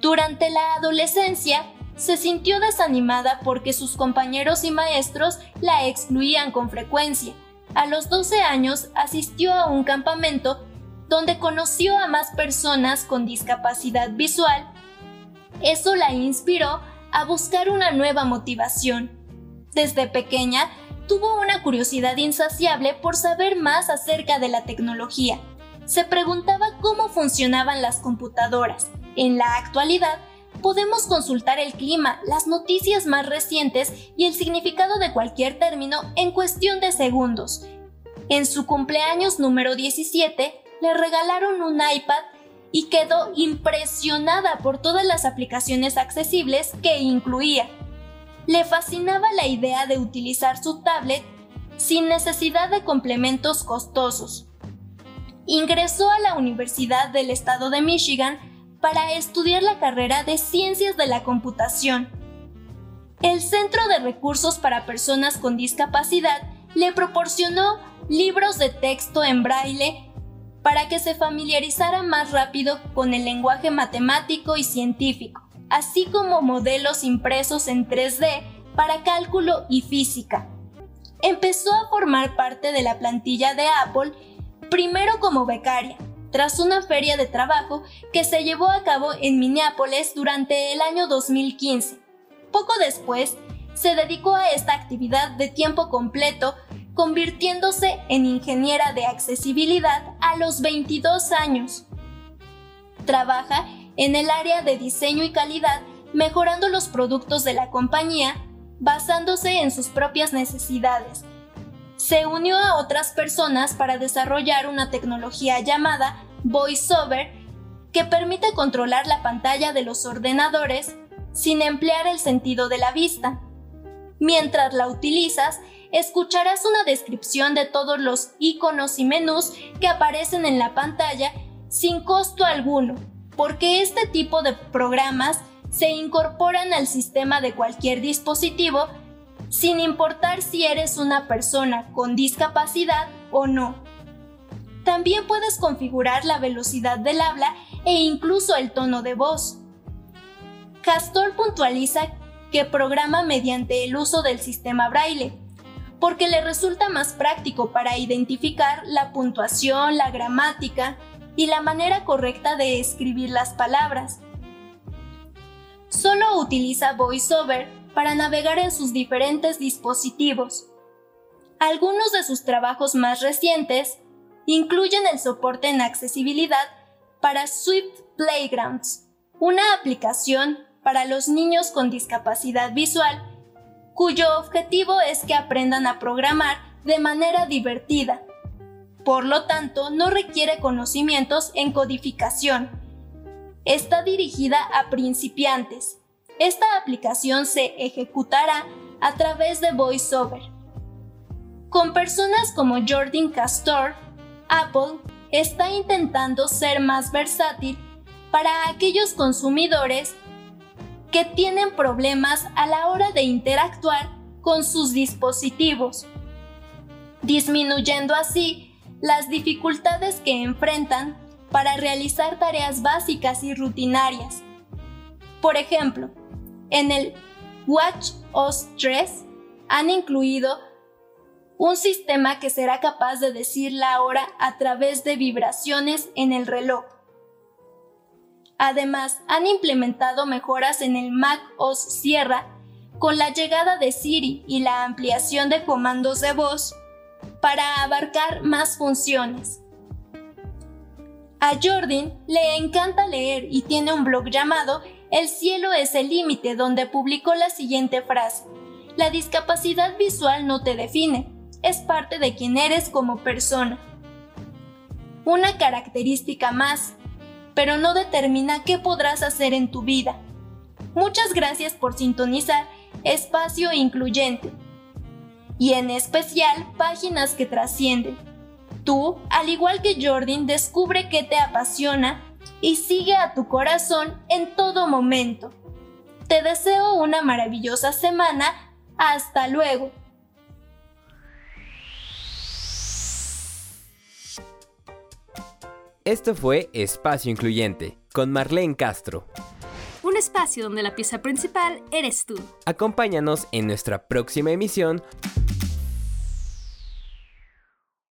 Durante la adolescencia, se sintió desanimada porque sus compañeros y maestros la excluían con frecuencia. A los 12 años asistió a un campamento donde conoció a más personas con discapacidad visual. Eso la inspiró a buscar una nueva motivación. Desde pequeña tuvo una curiosidad insaciable por saber más acerca de la tecnología. Se preguntaba cómo funcionaban las computadoras. En la actualidad, podemos consultar el clima, las noticias más recientes y el significado de cualquier término en cuestión de segundos. En su cumpleaños número 17 le regalaron un iPad y quedó impresionada por todas las aplicaciones accesibles que incluía. Le fascinaba la idea de utilizar su tablet sin necesidad de complementos costosos. Ingresó a la Universidad del Estado de Michigan para estudiar la carrera de Ciencias de la Computación. El Centro de Recursos para Personas con Discapacidad le proporcionó libros de texto en braille para que se familiarizara más rápido con el lenguaje matemático y científico, así como modelos impresos en 3D para cálculo y física. Empezó a formar parte de la plantilla de Apple primero como becaria, tras una feria de trabajo que se llevó a cabo en Minneapolis durante el año 2015. Poco después, se dedicó a esta actividad de tiempo completo, convirtiéndose en ingeniera de accesibilidad a los 22 años. Trabaja en el área de diseño y calidad, mejorando los productos de la compañía, basándose en sus propias necesidades, se unió a otras personas para desarrollar una tecnología llamada VoiceOver que permite controlar la pantalla de los ordenadores sin emplear el sentido de la vista. Mientras la utilizas, escucharás una descripción de todos los iconos y menús que aparecen en la pantalla sin costo alguno, porque este tipo de programas se incorporan al sistema de cualquier dispositivo sin importar si eres una persona con discapacidad o no. También puedes configurar la velocidad del habla e incluso el tono de voz. Castor puntualiza que programa mediante el uso del sistema braille, porque le resulta más práctico para identificar la puntuación, la gramática y la manera correcta de escribir las palabras. Solo utiliza VoiceOver para navegar en sus diferentes dispositivos. Algunos de sus trabajos más recientes incluyen el soporte en accesibilidad para Swift Playgrounds, una aplicación para los niños con discapacidad visual, cuyo objetivo es que aprendan a programar de manera divertida. Por lo tanto, no requiere conocimientos en codificación. Está dirigida a principiantes. Esta aplicación se ejecutará a través de VoiceOver. Con personas como Jordan Castor, Apple está intentando ser más versátil para aquellos consumidores que tienen problemas a la hora de interactuar con sus dispositivos, disminuyendo así las dificultades que enfrentan para realizar tareas básicas y rutinarias. Por ejemplo, en el Watch OS 3 han incluido un sistema que será capaz de decir la hora a través de vibraciones en el reloj. Además, han implementado mejoras en el Mac OS Sierra con la llegada de Siri y la ampliación de comandos de voz para abarcar más funciones. A Jordan le encanta leer y tiene un blog llamado El cielo es el límite donde publicó la siguiente frase. La discapacidad visual no te define, es parte de quien eres como persona. Una característica más pero no determina qué podrás hacer en tu vida. Muchas gracias por sintonizar Espacio Incluyente y en especial páginas que trascienden. Tú, al igual que Jordan, descubre qué te apasiona y sigue a tu corazón en todo momento. Te deseo una maravillosa semana. Hasta luego. Esto fue Espacio Incluyente, con Marlene Castro. Un espacio donde la pieza principal eres tú. Acompáñanos en nuestra próxima emisión